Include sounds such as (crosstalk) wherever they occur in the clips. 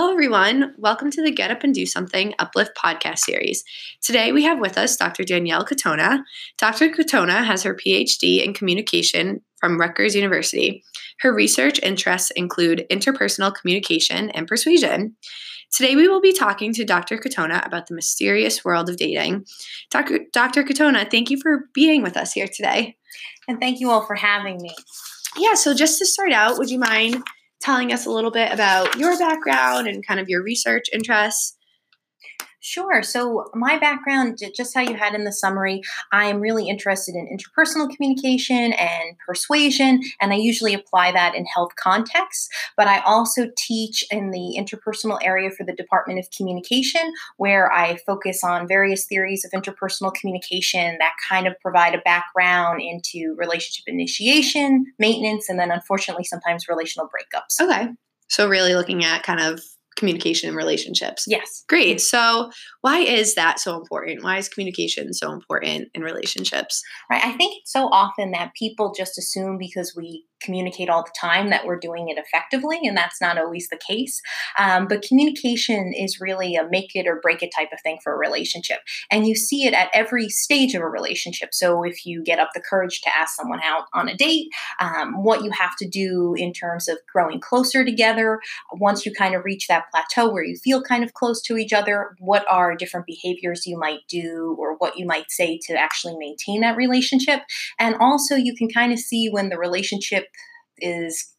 Hello, everyone. Welcome to the Get Up and Do Something Uplift podcast series. Today we have with us Dr. Danielle Katona. Dr. Katona has her PhD in communication from Rutgers University. Her research interests include interpersonal communication and persuasion. Today we will be talking to Dr. Katona about the mysterious world of dating. Dr. Dr. Katona, thank you for being with us here today. And thank you all for having me. Yeah, so just to start out, would you mind telling us a little bit about your background and kind of your research interests Sure. So, my background, just how you had in the summary, I am really interested in interpersonal communication and persuasion, and I usually apply that in health contexts. But I also teach in the interpersonal area for the Department of Communication, where I focus on various theories of interpersonal communication that kind of provide a background into relationship initiation, maintenance, and then unfortunately sometimes relational breakups. Okay. So, really looking at kind of communication and relationships. Yes. Great. So, why is that so important? Why is communication so important in relationships? Right. I think it's so often that people just assume because we communicate all the time that we're doing it effectively, and that's not always the case. Um, but communication is really a make it or break it type of thing for a relationship. And you see it at every stage of a relationship. So if you get up the courage to ask someone out on a date, um, what you have to do in terms of growing closer together, once you kind of reach that plateau where you feel kind of close to each other, what are different behaviors you might do or what you might say to actually maintain that relationship. And also, you can kind of see when the relationship is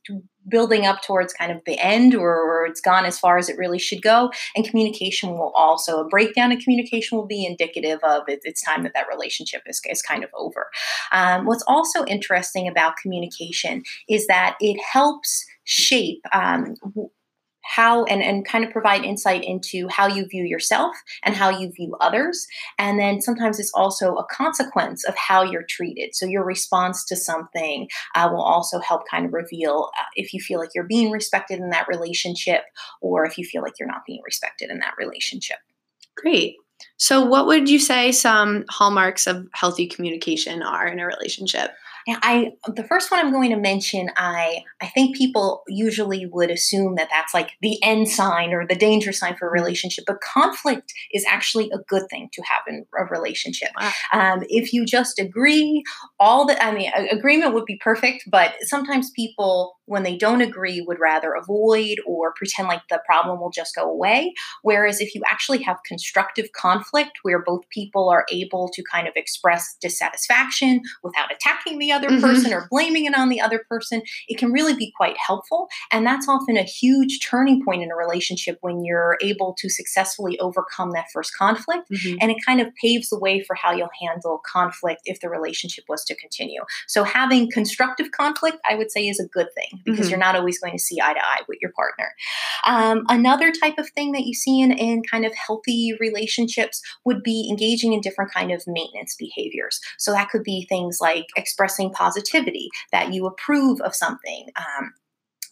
building up towards kind of the end or, or, it's gone as far as it really should go. And communication will also a breakdown in communication will be indicative of it, it's time that that relationship is, is kind of over. Um, what's also interesting about communication is that it helps shape um, how and, and kind of provide insight into how you view yourself and how you view others. And then sometimes it's also a consequence of how you're treated. So your response to something uh, will also help kind of reveal uh, if you feel like you're being respected in that relationship or if you feel like you're not being respected in that relationship. Great. So, what would you say some hallmarks of healthy communication are in a relationship? I the first one I'm going to mention, I I think people usually would assume that that's like the end sign or the danger sign for a mm-hmm. relationship, but conflict is actually a good thing to have in a relationship. Wow. Um, if you just agree, all that I mean, agreement would be perfect, but sometimes people when they don't agree would rather avoid or pretend like the problem will just go away. Whereas if you actually have constructive conflict where both people are able to kind of express dissatisfaction without attacking the other mm-hmm. person or blaming it on the other person, it can really be quite helpful. And that's often a huge turning point in a relationship when you're able to successfully overcome that first conflict. Mm-hmm. And it kind of paves the way for how you'll handle conflict if the relationship was to continue. So having constructive conflict, I would say, is a good thing because mm-hmm. you're not always going to see eye to eye with your partner. Um, another type of thing that you see in, in kind of healthy relationships would be engaging in different kind of maintenance behaviors. So that could be things like expressing positivity, that you approve of something. Um,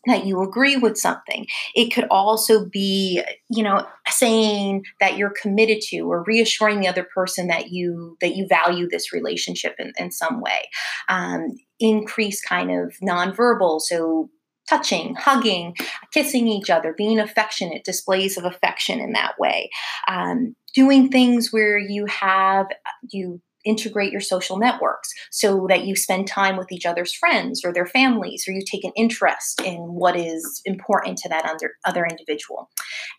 that you agree with something. It could also be, you know, saying that you're committed to or reassuring the other person that you that you value this relationship in, in some way. Um, increase kind of nonverbal. So touching, hugging, kissing each other, being affectionate, displays of affection in that way. Um, doing things where you have, you integrate your social networks so that you spend time with each other's friends or their families or you take an interest in what is important to that under, other individual.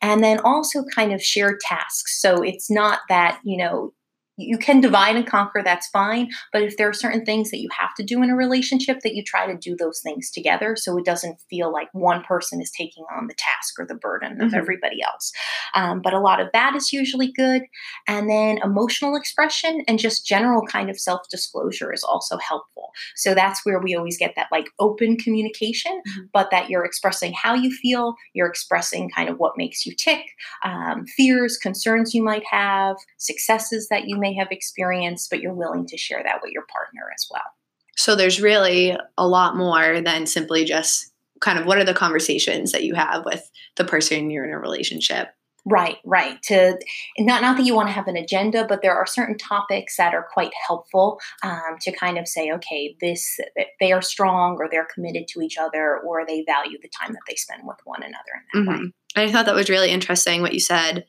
And then also kind of share tasks. So it's not that you know you can divide and conquer that's fine but if there are certain things that you have to do in a relationship that you try to do those things together so it doesn't feel like one person is taking on the task or the burden mm-hmm. of everybody else um, but a lot of that is usually good and then emotional expression and just general kind of self-disclosure is also helpful so that's where we always get that like open communication mm-hmm. but that you're expressing how you feel you're expressing kind of what makes you tick um, fears concerns you might have successes that you may may have experienced, but you're willing to share that with your partner as well. So there's really a lot more than simply just kind of what are the conversations that you have with the person you're in a relationship. Right, right. To not not that you want to have an agenda, but there are certain topics that are quite helpful um, to kind of say, okay, this they are strong, or they're committed to each other, or they value the time that they spend with one another in that mm-hmm. way. And I thought that was really interesting what you said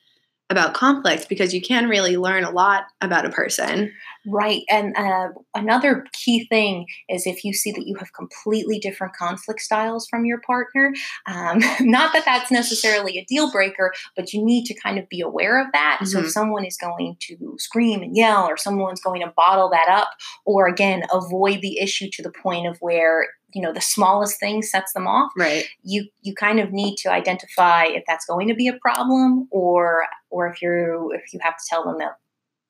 about conflict because you can really learn a lot about a person. Right. And uh, another key thing is if you see that you have completely different conflict styles from your partner, um, (laughs) not that that's necessarily a deal breaker, but you need to kind of be aware of that. Mm-hmm. So if mm-hmm. someone is going to scream and yell, or someone's going to bottle that up, or again, avoid the issue to the point of where you know the smallest thing sets them off right you you kind of need to identify if that's going to be a problem or or if you're if you have to tell them that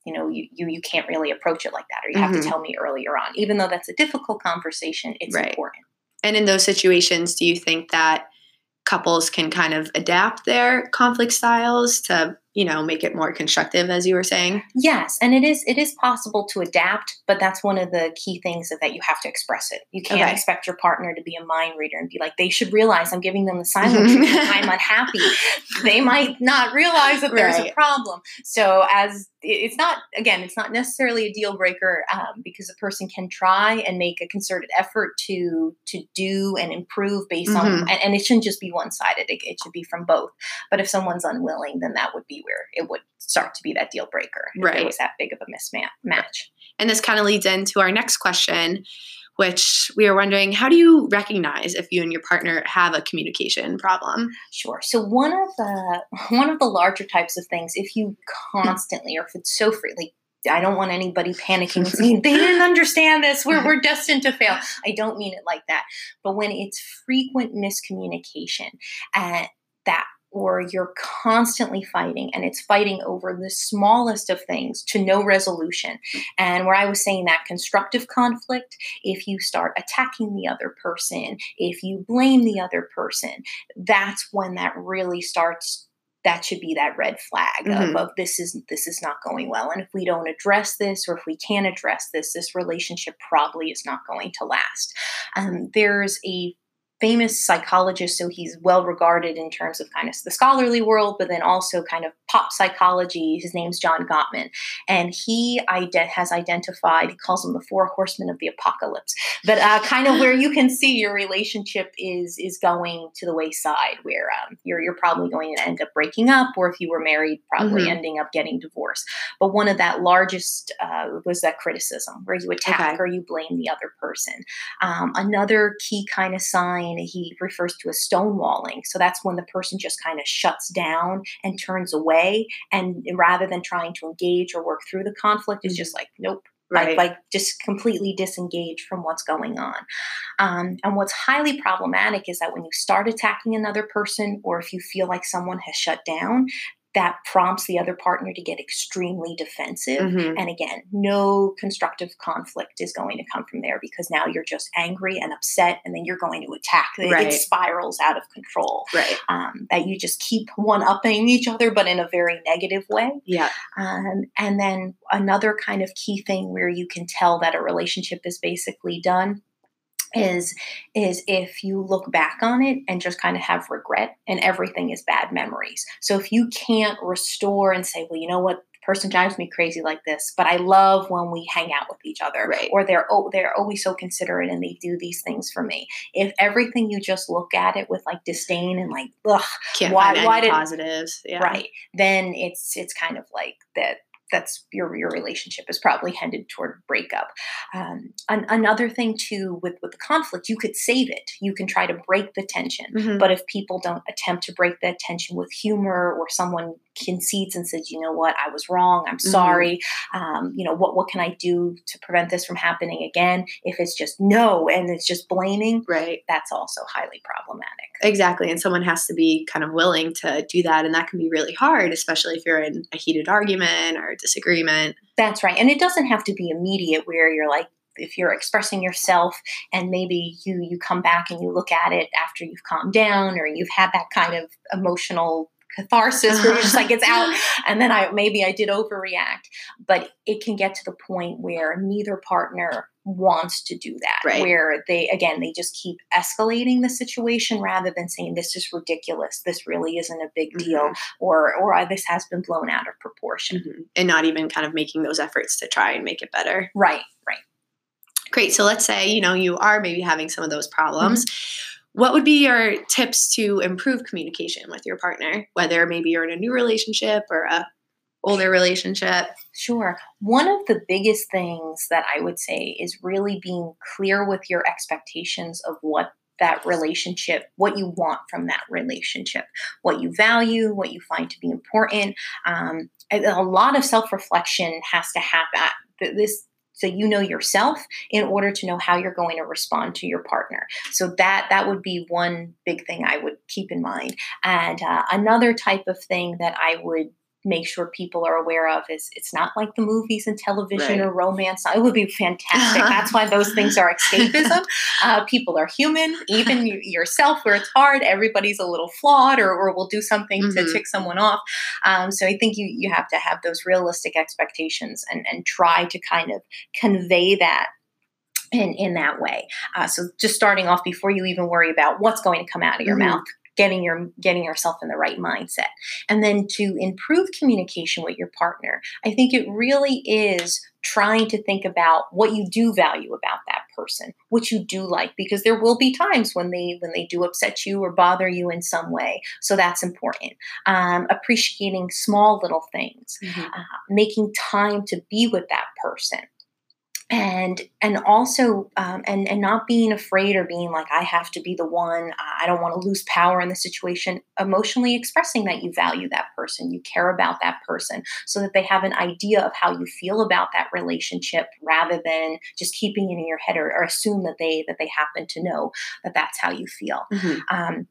you know you you, you can't really approach it like that or you mm-hmm. have to mm-hmm. tell me earlier on even though that's a difficult conversation it's right. important and in those situations do you think that couples can kind of adapt their conflict styles to you know make it more constructive as you were saying yes and it is it is possible to adapt but that's one of the key things that you have to express it you can't okay. expect your partner to be a mind reader and be like they should realize i'm giving them the silent treatment (laughs) i'm unhappy they might not realize that there's right. a problem so as it's not again it's not necessarily a deal breaker um, because a person can try and make a concerted effort to to do and improve based mm-hmm. on and, and, it shouldn't just be one-sided it, it should be from both but if someone's unwilling then that would be where it would start to be that deal breaker. Right. It was that big of a mismatch. And this kind of leads into our next question, which we are wondering how do you recognize if you and your partner have a communication problem? Sure. So one of the (laughs) one of the larger types of things, if you constantly or if it's so freely I don't want anybody panicking saying (laughs) they didn't understand this. We're, we're destined to fail. I don't mean it like that. But when it's frequent miscommunication, uh, that or you're constantly fighting and it's fighting over the smallest of things to no resolution. And where I was saying that constructive conflict, if you start attacking the other person, if you blame the other person, that's when that really starts that should be that red flag mm-hmm. of, of, this is this is not going well and if we don't address this or if we can't address this this relationship probably is not going to last um, there's a famous psychologist, so he's well regarded in terms of kind of the scholarly world, but then also kind of pop psychology. His name's John Gottman, and he has identified. He calls them the four horsemen of the apocalypse, but uh, kind of where you can see your relationship is is going to the wayside, where um, you're you're probably going to end up breaking up, or if you were married, probably mm-hmm. ending up getting divorced. But one of that largest uh, was that criticism, where you attack okay. or you blame the other person. Um, another key kind of sign he refers to as stonewalling. So that's when the person just kind of shuts down and turns away. And rather than trying to engage or work through the conflict, is mm. just like, nope, Right. Like, like, just completely disengaged from what's going on. Um, and what's highly problematic is that when you start attacking another person, or if you feel like someone has shut down, that prompts the other partner to get extremely defensive. Mm-hmm. And again, no constructive conflict is going to come from there because now you're just angry and upset, and then you're going to attack. Right. It spirals out of control. Right. Um, that you just keep one upping each other, but in a very negative way. Yeah. Um, and then another kind of key thing where you can tell that a relationship is basically done is is if you look back on it and just kind of have regret and everything is bad memories. So if you can't restore and say, well, you know what, the person drives me crazy like this, but I love when we hang out with each other, right. or they're oh they're always so considerate and they do these things for me. If everything you just look at it with like disdain and like ugh, Can't why why did positives, yeah. right? Then it's it's kind of like that that's your your relationship is probably headed toward breakup. Um, an, another thing too with with the conflict, you could save it. You can try to break the tension, mm-hmm. but if people don't attempt to break that tension with humor or someone concedes and says, you know what, I was wrong. I'm mm-hmm. sorry. Um, you know what what can I do to prevent this from happening again? If it's just no and it's just blaming, right, that's also highly problematic. Exactly, and someone has to be kind of willing to do that, and that can be really hard, especially if you're in a heated argument or disagreement. That's right, and it doesn't have to be immediate where you're like if you're expressing yourself and maybe you you come back and you look at it after you've calmed down or you've had that kind of emotional catharsis where you're just like it's out. (laughs) And then i maybe i did overreact but it can get to the point where neither partner wants to do that right. where they again they just keep escalating the situation rather than saying this is ridiculous. This really isn't a big deal mm-hmm. or or this has been blown out of proportion. Mm-hmm. and not even kind of making those efforts to try and make it better. Right right. Great. So let's say you know you are maybe having some of those problems. Mm-hmm what would be your tips to improve communication with your partner, whether maybe you're in a new relationship or a older relationship? Sure. One of the biggest things that I would say is really being clear with your expectations of what that relationship, what you want from that relationship, what you value, what you find to be important. Um, a lot of self reflection has to happen. This so you know yourself in order to know how you're going to respond to your partner. So that that would be one big thing i would keep in mind. And uh, another type of thing that i would make sure people are aware of is it's not like the movies and television right. or romance. It would be fantastic. (laughs) That's why those things are escapism. Uh, people are human, even yourself, where it's hard. Everybody's a little flawed or, or will do something mm-hmm. to tick someone off. Um, so I think you, you have to have those realistic expectations and, and try to kind of convey that in, in that way. Uh, so just starting off before you even worry about what's going to come out of your mm-hmm. mouth, getting your getting yourself in the right mindset. And then to improve communication with your partner i think it really is trying to think about what you do value about that person what you do like because there will be times when they when they do upset you or bother you in some way. So that's important. Um, appreciating small little things mm-hmm. uh, making time to be with that person and and also um, and and not being afraid or being like I have to be the one. I don't want to lose power in the situation. Emotionally expressing that you value that person you care about that person so that they have an idea of how you feel about that relationship rather than just keeping it in your head or, or assume that they that they happen to know that that's how you feel. Mm-hmm. um,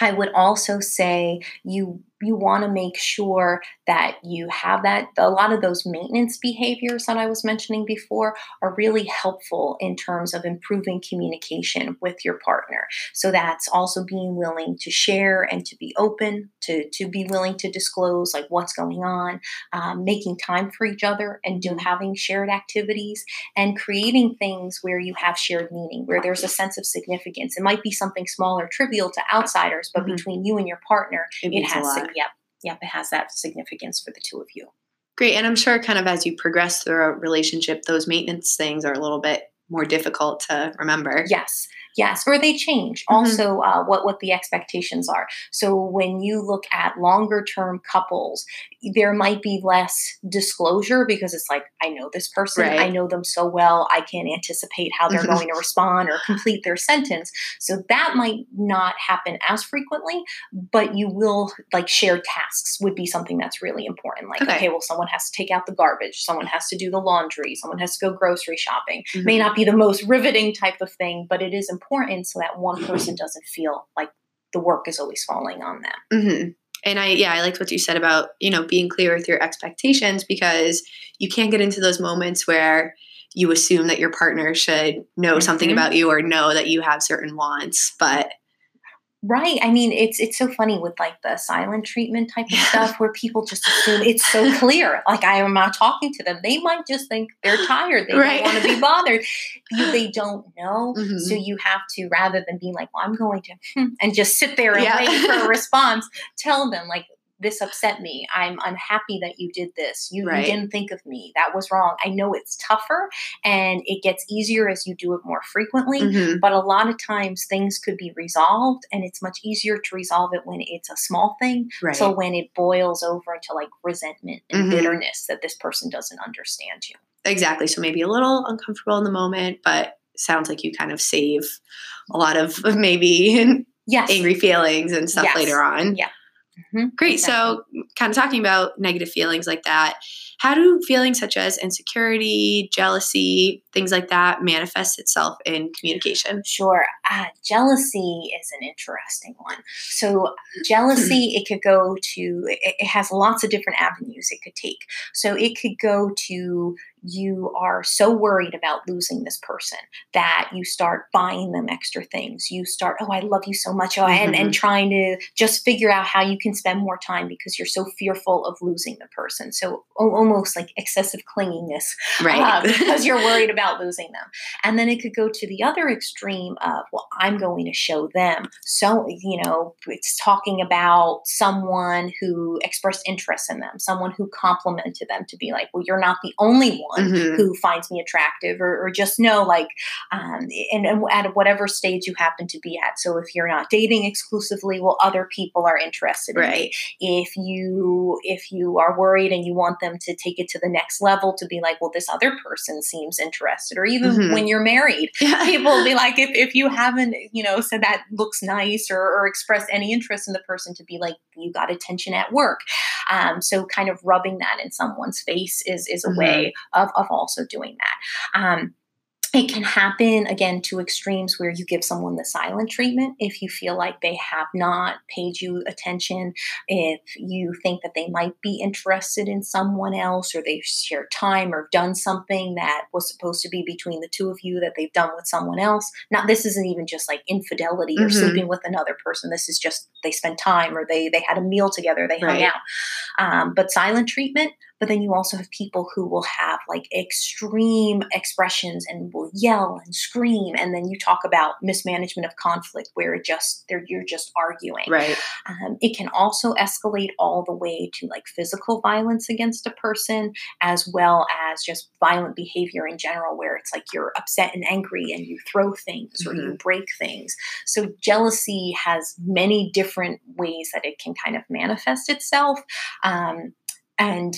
I would also say you you want to make sure that you have that a lot of those maintenance behaviors that I was mentioning before are really helpful in terms of improving communication with your partner. So that's also being willing to share and to be open, to, to be willing to disclose like what's going on, um, making time for each other and do having shared activities and creating things where you have shared meaning, where there's a sense of significance. It might be something small or trivial to outsiders, but mm-hmm. between you and your partner, it, it has yep, yep, it has that significance for the two of you. Great. And I'm sure kind of as you progress through a relationship, those maintenance things are a little bit more difficult to remember. Yes. Yes, or they change mm-hmm. also uh, what what the expectations are. So when you look at longer term couples, there might be less disclosure because it's like I know this person, right. I know them so well, I can anticipate how they're going to respond or complete their sentence. So that might not happen as frequently, but you will like shared tasks would be something that's really important. Like okay, okay well someone has to take out the garbage, someone has to do the laundry, someone has to go grocery shopping. Mm-hmm. May not be the most riveting type of thing, but it is important important so that one person doesn't feel like the work is always falling on them. Mm-hmm. And I, yeah, I liked what you said about, you know, being clear with your expectations because you can't get into those moments where you assume that your partner should know mm-hmm. something about you or know that you have certain wants. But Right. I mean, it's it's so funny with like the silent treatment type of stuff where people just assume it's so (laughs) clear. Like I am not talking to them. They might just think they're tired. They right. don't want to be (laughs) bothered. You, they don't know. Mm-hmm. So you have to, rather than being like, well, I'm going to hmm, and just sit there and yeah. wait for a (laughs) response, tell them like, this upset me. I'm unhappy that you did this. You, right. you, didn't think of me. That was wrong. I know it's tougher and it gets easier as you do it more frequently, mm-hmm. but a lot of times things could be resolved and it's much easier to resolve it when it's a small thing. Right. So when it boils over into like resentment and mm-hmm. bitterness that this person doesn't understand you. Exactly. So maybe a little uncomfortable in the moment, but sounds like you kind of save a lot of (laughs) maybe yes. angry feelings and stuff yes. later on. Yeah. Mm-hmm. Great. Exactly. So, kind of talking about negative feelings like that, how do feelings such as insecurity, jealousy, things like that manifest itself in communication? Sure. Uh, jealousy is an interesting one. So, jealousy, (clears throat) it could go to, it, it has lots of different avenues it could take. So, it could go to you are so worried about losing this person that you start buying them extra things. You start, oh, I love you so much. Oh, mm-hmm. and, and trying to just figure out how you can spend more time because you're so fearful of losing the person. So almost like excessive clinginess, right? Uh, because you're (laughs) worried about losing them. And then it could go to the other extreme of, well, I'm going to show them. So, you know, it's talking about someone who expressed interest in them, someone who complimented them to be like, well, you're not the only one someone Mhm. who finds me attractive, or, or just know like, um, and, and at whatever stage you happen to be at. So if you're not dating exclusively, well, other people are interested in me Right. if you if you are worried and you want them to take it to the next level to be like well this other person seems interested or even Mhm. when you're married (laughs) Yeah. people will be like if, if you haven't you know said that looks nice or, or expressed any interest in the person to be like you got attention at work um, so kind of rubbing that in someone's face is is a Mhm. way of, of also doing that um, it can happen again to extremes where you give someone the silent treatment if you feel like they have not paid you attention if you think that they might be interested in someone else or they've shared time or done something that was supposed to be between the two of you that they've done with someone else. Now this isn't even just like infidelity or Mhm. sleeping with another person. This is just they spent time or they they had a meal together they hung out. Um, but silent treatment but then you also have people who will have like extreme expressions and will yell and scream and then you talk about mismanagement of conflict where it just they're you're just arguing. Right. um, it can also escalate all the way to like physical violence against a person as well as just violent behavior in general where it's like you're upset and angry and you throw things or you break things. So jealousy has many different ways that it can kind of manifest itself. Um, and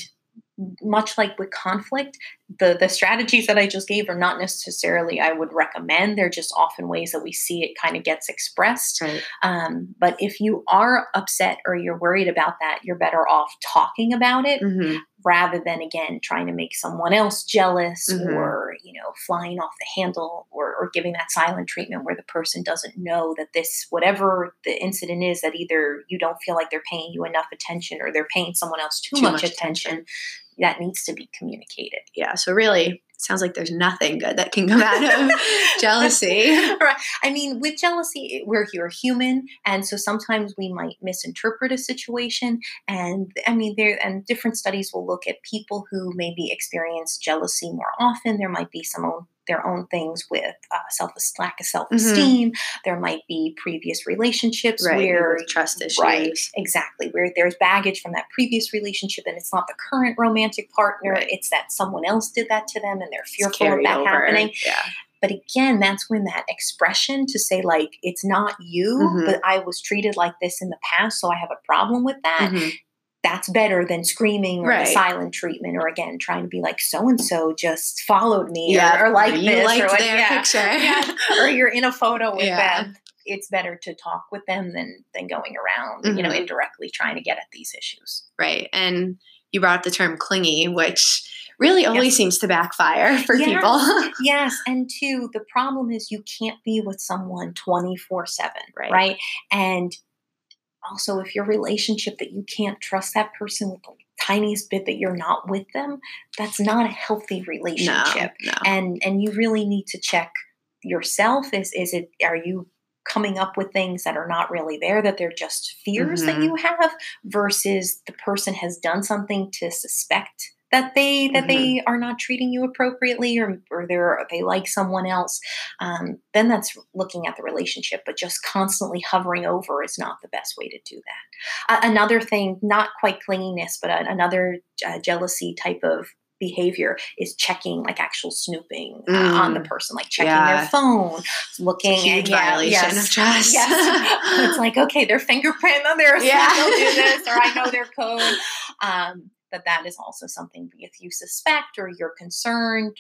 much like with conflict the the strategies that i just gave are not necessarily i would recommend they're just often ways that we see it kind of gets expressed Right. um, but if you are upset or you're worried about that you're better off talking about it Mhm. rather than again trying to make someone else jealous Mhm. or you know flying off the handle or, or giving that silent treatment where the person doesn't know that this whatever the incident is that either you don't feel like they're paying you enough attention or they're paying someone else too, Too much, much attention, that needs to be communicated Yeah. So really, it sounds like there's nothing good that can come out of (laughs) jealousy. right. I mean, with jealousy, we're you're human, and so sometimes we might misinterpret a situation. And I mean, there and different studies will look at people who maybe experience jealousy more often. There might be some their own things with uh, self lack of self esteem. There might be previous relationships Right. where trust issues. Right, exactly. Where there's baggage from that previous relationship, and it's not the current romantic partner, Right. it's that someone else did that to them, and they're fearful of that over. happening. Yeah. But again, that's when that expression to say, like, it's not you, Mhm. but I was treated like this in the past, so I have a problem with that. Mhm. That's better than screaming or Right. the silent treatment, or again, trying to be like, so and so just followed me Yeah. or, or like you this, liked or what- their yeah. picture. (laughs) Yeah. or you're in a photo with them. It's better to talk with them than than going around, you know, Mhm. indirectly trying to get at these issues. Right. And you brought up the term clingy, which really only Yes. seems to backfire (laughs) for Yes. people. (laughs) yes, and two, the problem is you can't be with someone 24/7, Right. right? And also if your relationship that you can't trust that person with the tiniest bit that you're not with them, that's not a healthy relationship. No. And and you really need to check yourself is is it are you coming up with things that are not really there that they're just fears that Mhm. you have versus the person has done something to suspect that they that they are not treating you appropriately or or they're they like someone else um, then that's looking at the relationship but just constantly hovering over is not the best way to do that uh, another thing not quite clinginess but a, another uh, jealousy type of behavior is checking like actual snooping uh, on the Mm. person like checking Yeah. their phone looking It's a huge at yeah, violation yes, of trust. yes. it's like (laughs) okay their fingerprint on their (laughs) Yeah. do this or i know their (laughs) code um, but that is also something if you suspect or you're concerned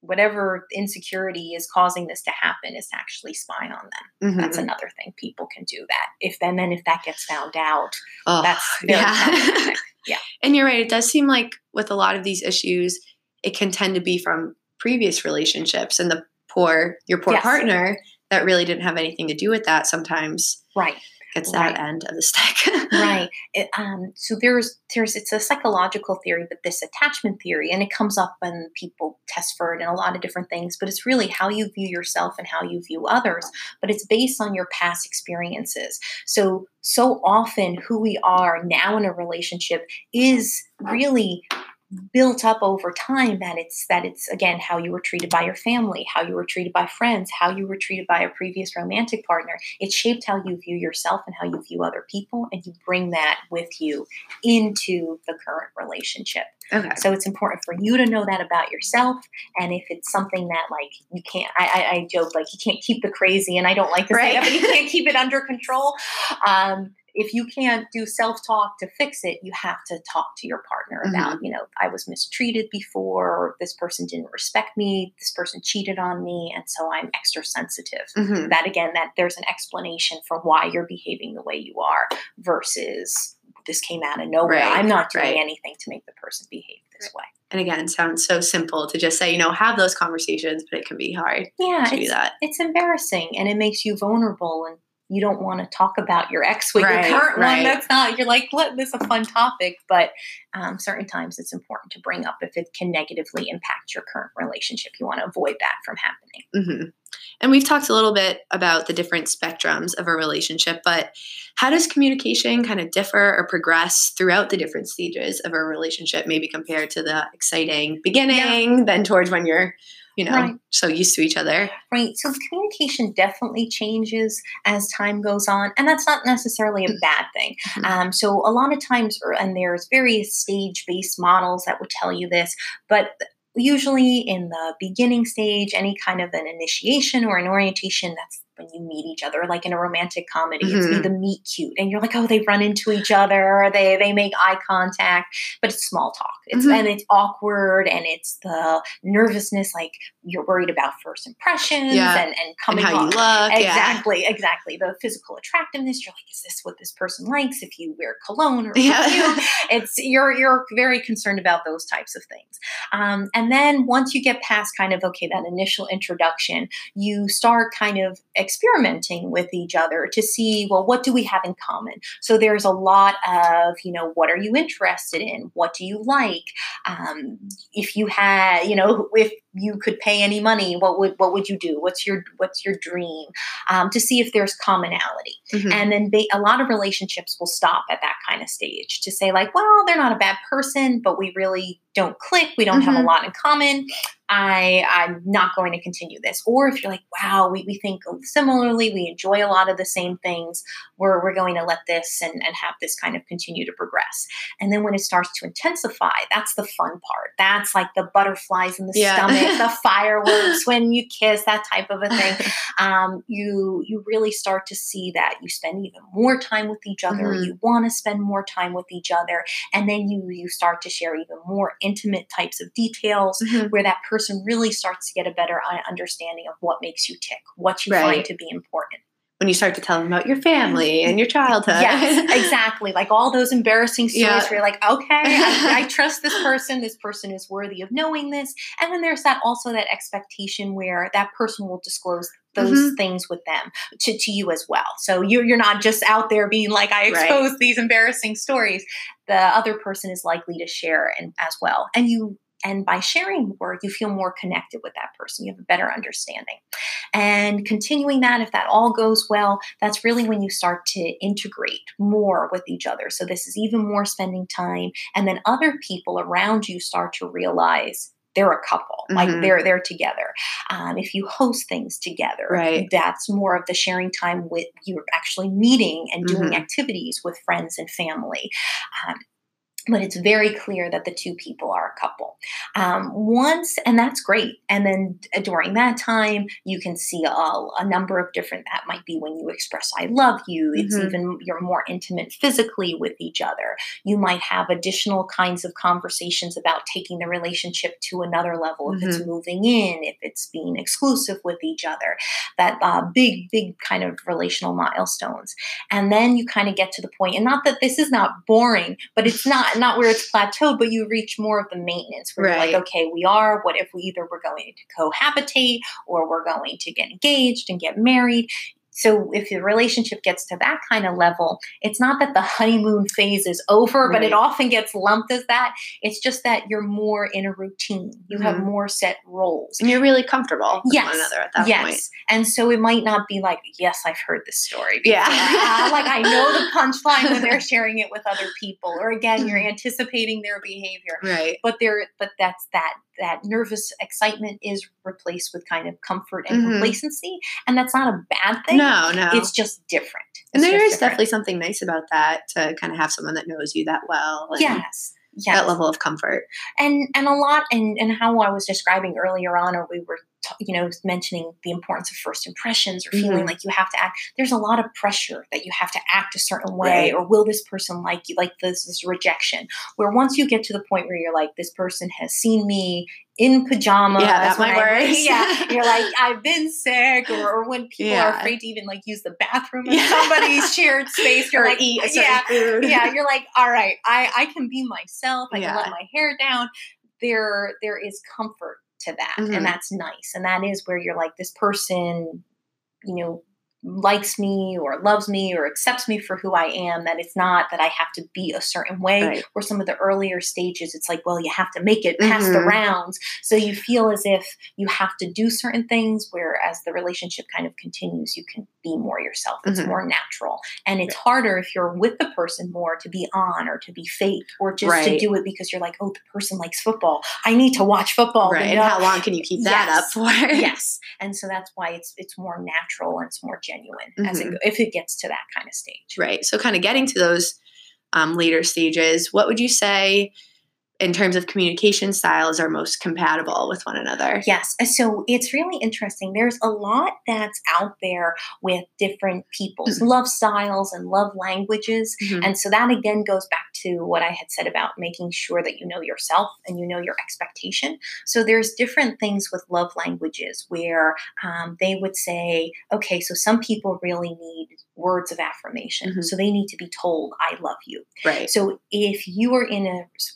whatever insecurity is causing this to happen is to actually spy on them. Mhm. that's another thing. People can do that. If then then if that gets found out Oh, that's (laughs) problematic. (laughs) Yeah. And you're right. It does seem like with a lot of these issues, it can tend to be from previous relationships and the poor, your poor Yes. partner that really didn't have anything to do with that sometimes. Right gets that end of the stick. right. (laughs) It, um, so there's there's it's a psychological theory but this attachment theory and it comes up when people test for it and a lot of different things but it's really how you view yourself and how you view others but it's based on your past experiences. So so often who we are now in a relationship is really built up over time that it's that it's again how you were treated by your family how you were treated by friends how you were treated by a previous romantic partner it shaped how you view yourself and how you view other people and you bring that with you into the current relationship Okay. so it's important for you to know that about yourself and if it's something that like you can't i i, I joke like you can't keep the crazy and i don't like to say Right. but you can't keep it under control um if you can't do self-talk to fix it you have to talk to your partner about you know i was mistreated before this person didn't respect me this person cheated on me and so i'm extra sensitive Mhm. that again that there's an explanation for why you're behaving the way you are versus this came out of nowhere Right, i'm not doing right. anything to make the person behave this way And again, sounds so simple to just say, you know, have those conversations, but it can be hard yeah to do that. it's embarrassing and it makes you vulnerable and you don't want to talk about your ex with Right, your current right. one that's not you're like let this a fun topic but um, certain times it's important to bring up if it can negatively impact your current relationship. You want to avoid that from happening. Hmm And we've talked a little bit about the different spectrums of a relationship, but how does communication kind of differ or progress throughout the different stages of a relationship, maybe compared to the exciting beginning, then towards when you're, you know, Right. so used to each other? Right. So communication definitely changes as time goes on, and that's not necessarily a bad thing. Mhm. Um, so a lot of times, and there's various stage-based models that would tell you this, but usually in the beginning stage, any kind of an initiation or an orientation, that's when you meet each other, like in a romantic comedy, it's be Mhm. the meet cute, and you're like, oh, they run into each other, they they make eye contact, but it's small talk, it's Mhm. and it's awkward, and it's the nervousness, like you're worried about first impressions Yeah. and and And coming how you off- look. Yeah. Exactly, exactly. The physical attractiveness. You're like, is this what this person likes? If you wear cologne or (laughs) Yeah. perfume, it's you're you're very concerned about those types of things. Um, and then once you get past kind of okay that initial introduction, you start kind of experimenting with each other to see well what do we have in common. So there's a lot of you know what are you interested in? What do you like? Um, if you had you know if you could pay any money, what would what would you do? What's your what's your dream? Um, to see if there's commonality. Mhm. And then ba- a lot of relationships will stop at that kind of stage to say, like, well, they're not a bad person, but we really don't click. We don't have a Mhm. lot in common. I, I'm not going to continue this. Or if you're like, wow, we, we think similarly, we enjoy a lot of the same things, we're, we're going to let this and, and have this kind of continue to progress. And then when it starts to intensify, that's the fun part. That's like the butterflies in the Yeah. stomach, the (laughs) fireworks when you kiss, that type of a thing (laughs) um, you you really start to see that you spend even more time with each other. Mhm. You want to spend more time with each other, and then you you start to share even more intimate types of details. Mhm. Where that person really starts to get a better understanding of what makes you tick, what you find to be important. When you start to tell them about your family and your childhood. Yes, (laughs) exactly. Like all those embarrassing stories Yeah. where you're like, okay, I, I (laughs) trust this person. This person is worthy of knowing this. And then there's that also that expectation where that person will disclose those Mhm. things with them to, to you as well. So you're you're not just out there being like, I Right. exposed these embarrassing stories. The other person is likely to share and as well. And you and by sharing more, you feel more connected with that person. You have a better understanding. And continuing that, if that all goes well, that's really when you start to integrate more with each other. So this is even more spending time. And then other people around you start to realize they're a couple, like Mhm. they're they're together. Um, if you host things together, Right. that's more of the sharing time with you're actually meeting and doing Mhm. activities with friends and family. Um, but it's very clear that the two people are a couple. Um, once, and that's great. And then during that time, you can see a, a number of different. That might be when you express "I love you." It's Mhm. even you're more intimate physically with each other. You might have additional kinds of conversations about taking the relationship to another level. If it's moving in, if it's being exclusive with each other, that uh, big, big kind of relational milestones. And then you kind of get to the point, and not that this is not boring, but it's not not where it's plateaued, but you reach more of the maintenance where you're Right. like, okay, we are. What if we either we're going to cohabitate or we're going to get engaged and get married? So if the relationship gets to that kind of level, it's not that the honeymoon phase is over, but it often gets lumped as that. It's just that you're more in a routine. You have Mhm. more set roles. And you're really comfortable with Yes. one another at that yes. point. And so it might not be like, yes, I've heard this story. Yeah. before. Ah, like I know the punchline when they're (laughs) sharing it with other people. Or again, you're anticipating their behavior. Right. But there but that's that that nervous excitement is replaced with kind of comfort and Mhm. complacency. And that's not a bad thing. No, no. No. It's just different. and It's there just is different. definitely something nice about that to kind of have someone that knows you that well. And yes. Yes. That level of comfort. and and a lot and and how I was describing earlier on, or we were t- you know mentioning the importance of first impressions, or feeling Mhm. like you have to act. There's a lot of pressure that you have to act a certain way, Right. or will this person like you? Like this this rejection, where once you get to the point where you're like, this person has seen me in pajamas. Yeah, that when might I- work. (laughs) yeah, (laughs) you're like, I've been sick, or, or when people are afraid to even like use the bathroom in Yeah. somebody's shared (laughs) space, you're or like, eat a certain yeah, food. yeah, you're like, all right, I, I can be myself. I Yeah. can let my hair down. There there is comfort to that, Mhm. and that's nice. And that is where you're like, this person, you know, likes me or loves me or accepts me for who I am. That it's not that I have to be a certain way. Right. Or some of the earlier stages, it's like, well, you have to make it past the Mhm. rounds. So you feel as if you have to do certain things, whereas the relationship kind of continues, you can be more yourself. It's Mhm. more natural. And it's harder if you're with the person more to be on or to be fake or just to do it because you're like, oh, the person likes football. I need to watch football. Right. And know- how long can you keep that Yes. up for? (laughs) yes. And so that's why it's it's more natural and it's more genuine as it Mhm. if it gets to that kind of stage. Right. So, kind of getting to those um, later stages, what would you say in terms of communication styles are most compatible with one another? Yes. So it's really interesting. There's a lot that's out there with different people's love styles and love languages. Mhm. And so that again goes back to what I had said about making sure that you know yourself and you know your expectation. So there's different things with love languages where um, they would say, okay, so some people really need words of affirmation. Mhm. So they need to be told, I love you. Right. So if you are in a s-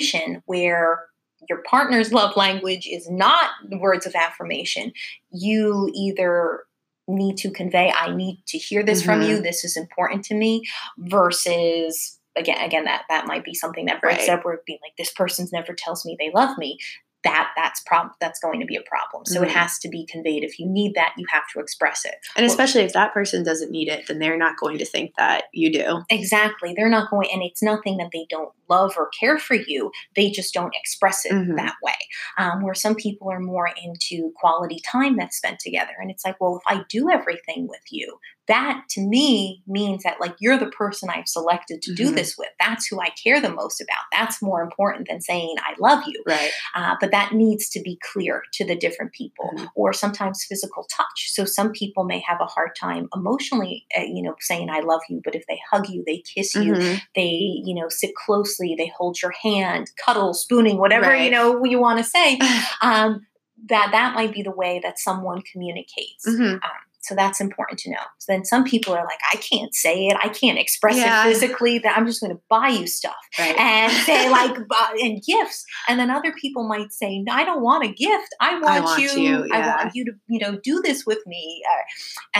situation where your partner's love language is not words of affirmation, you either need to convey, I need to hear this from Mhm. you, this is important to me, versus again, again, that that might be something that breaks Right. up where it being like this person's never tells me they love me. That that's prob that's going to be a problem. So Mhm. it has to be conveyed. If you need that, you have to express it. And especially if that person doesn't need it, then they're not going to think that you do. Exactly. They're not going, and it's nothing that they don't love or care for you. They just don't express it Mhm. that way. Um, where some people are more into quality time that's spent together. And it's like, well, if I do everything with you, that to me means that like you're the person I've selected to do Mhm. this with. That's who I care the most about. That's more important than saying I love you. Right. Uh, but that needs to be clear to the different people Mhm. or sometimes physical touch so some people may have a hard time emotionally uh, you know saying i love you but if they hug you they kiss you Mhm. they you know sit closely they hold your hand cuddle spooning whatever you know you want to say (sighs) um, that that might be the way that someone communicates Mhm. um, so that's important to know. So then some people are like, I can't say it, I can't express Yeah. it physically. That I'm just going to buy you stuff Right. and say (laughs) like and gifts and then other people might say no i don't want a gift i want, want you, you, i want you to you know do this with me uh,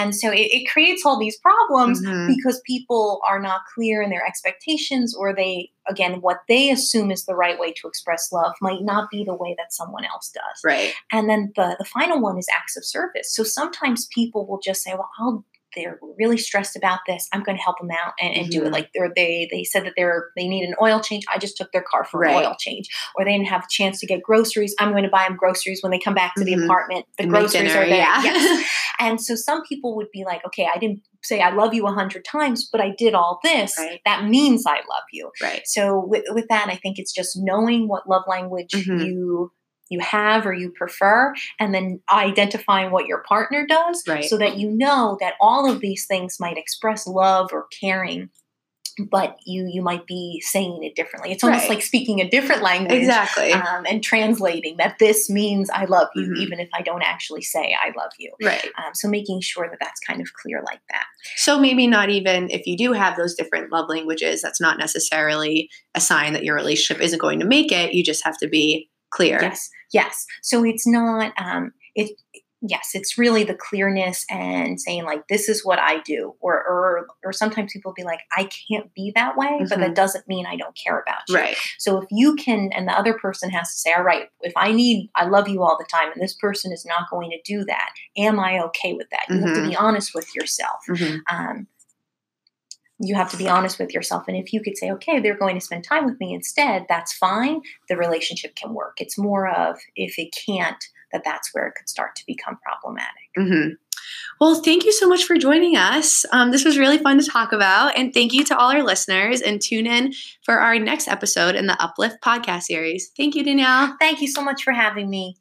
and so it, it creates all these problems Mhm. because people are not clear in their expectations or they again what they assume is the right way to express love might not be the way that someone else does Right. and then the, the final one is acts of service. So sometimes people will just say, well, I'll they're really stressed about this. I'm going to help them out and, and do Mhm. it. Like they're, they they said that they're they need an oil change. I just took their car for Right. an oil change, or they didn't have a chance to get groceries. I'm going to buy them groceries when they come back to Mhm. the apartment. The And groceries dinner, are there. yeah. Yes. (laughs) And so some people would be like, okay, I didn't say I love you a hundred times, but I did all this. Right. That means I love you. Right. So with, with that, I think it's just knowing what love language Mhm. you you have or you prefer, and then identifying what your partner does, Right. so that you know that all of these things might express love or caring, but you you might be saying it differently. It's almost Right. like speaking a different language. Exactly. Um, and translating that this means I love you, Mhm. even if I don't actually say I love you. right. Um, so making sure that that's kind of clear like that. So maybe not even if you do have those different love languages, that's not necessarily a sign that your relationship isn't going to make it. You just have to be clear. Yes, yes. So it's not um, it yes, it's really the clearness and saying like this is what I do, or or or sometimes people be like I can't be that way, mm-hmm. but that mm-hmm. doesn't mean I don't care about you. Right. So if you can, and the other person has to say, all right, if I need, I love you all the time, and this person is not going to do that, am I okay with that? You mm-hmm. have to be mm-hmm. honest with yourself. Mm-hmm. Um, you have to be honest with yourself. And if you could say, okay, they're going to spend time with me instead, that's fine. The relationship can work. It's more of if it can't, that that's where it could start to become problematic. Mm-hmm. Well, thank you so much for joining us. Um, this was really fun to talk about. And thank you to all our listeners. And tune in for our next episode in the Uplift podcast series. Thank you, Danielle. Thank you so much for having me.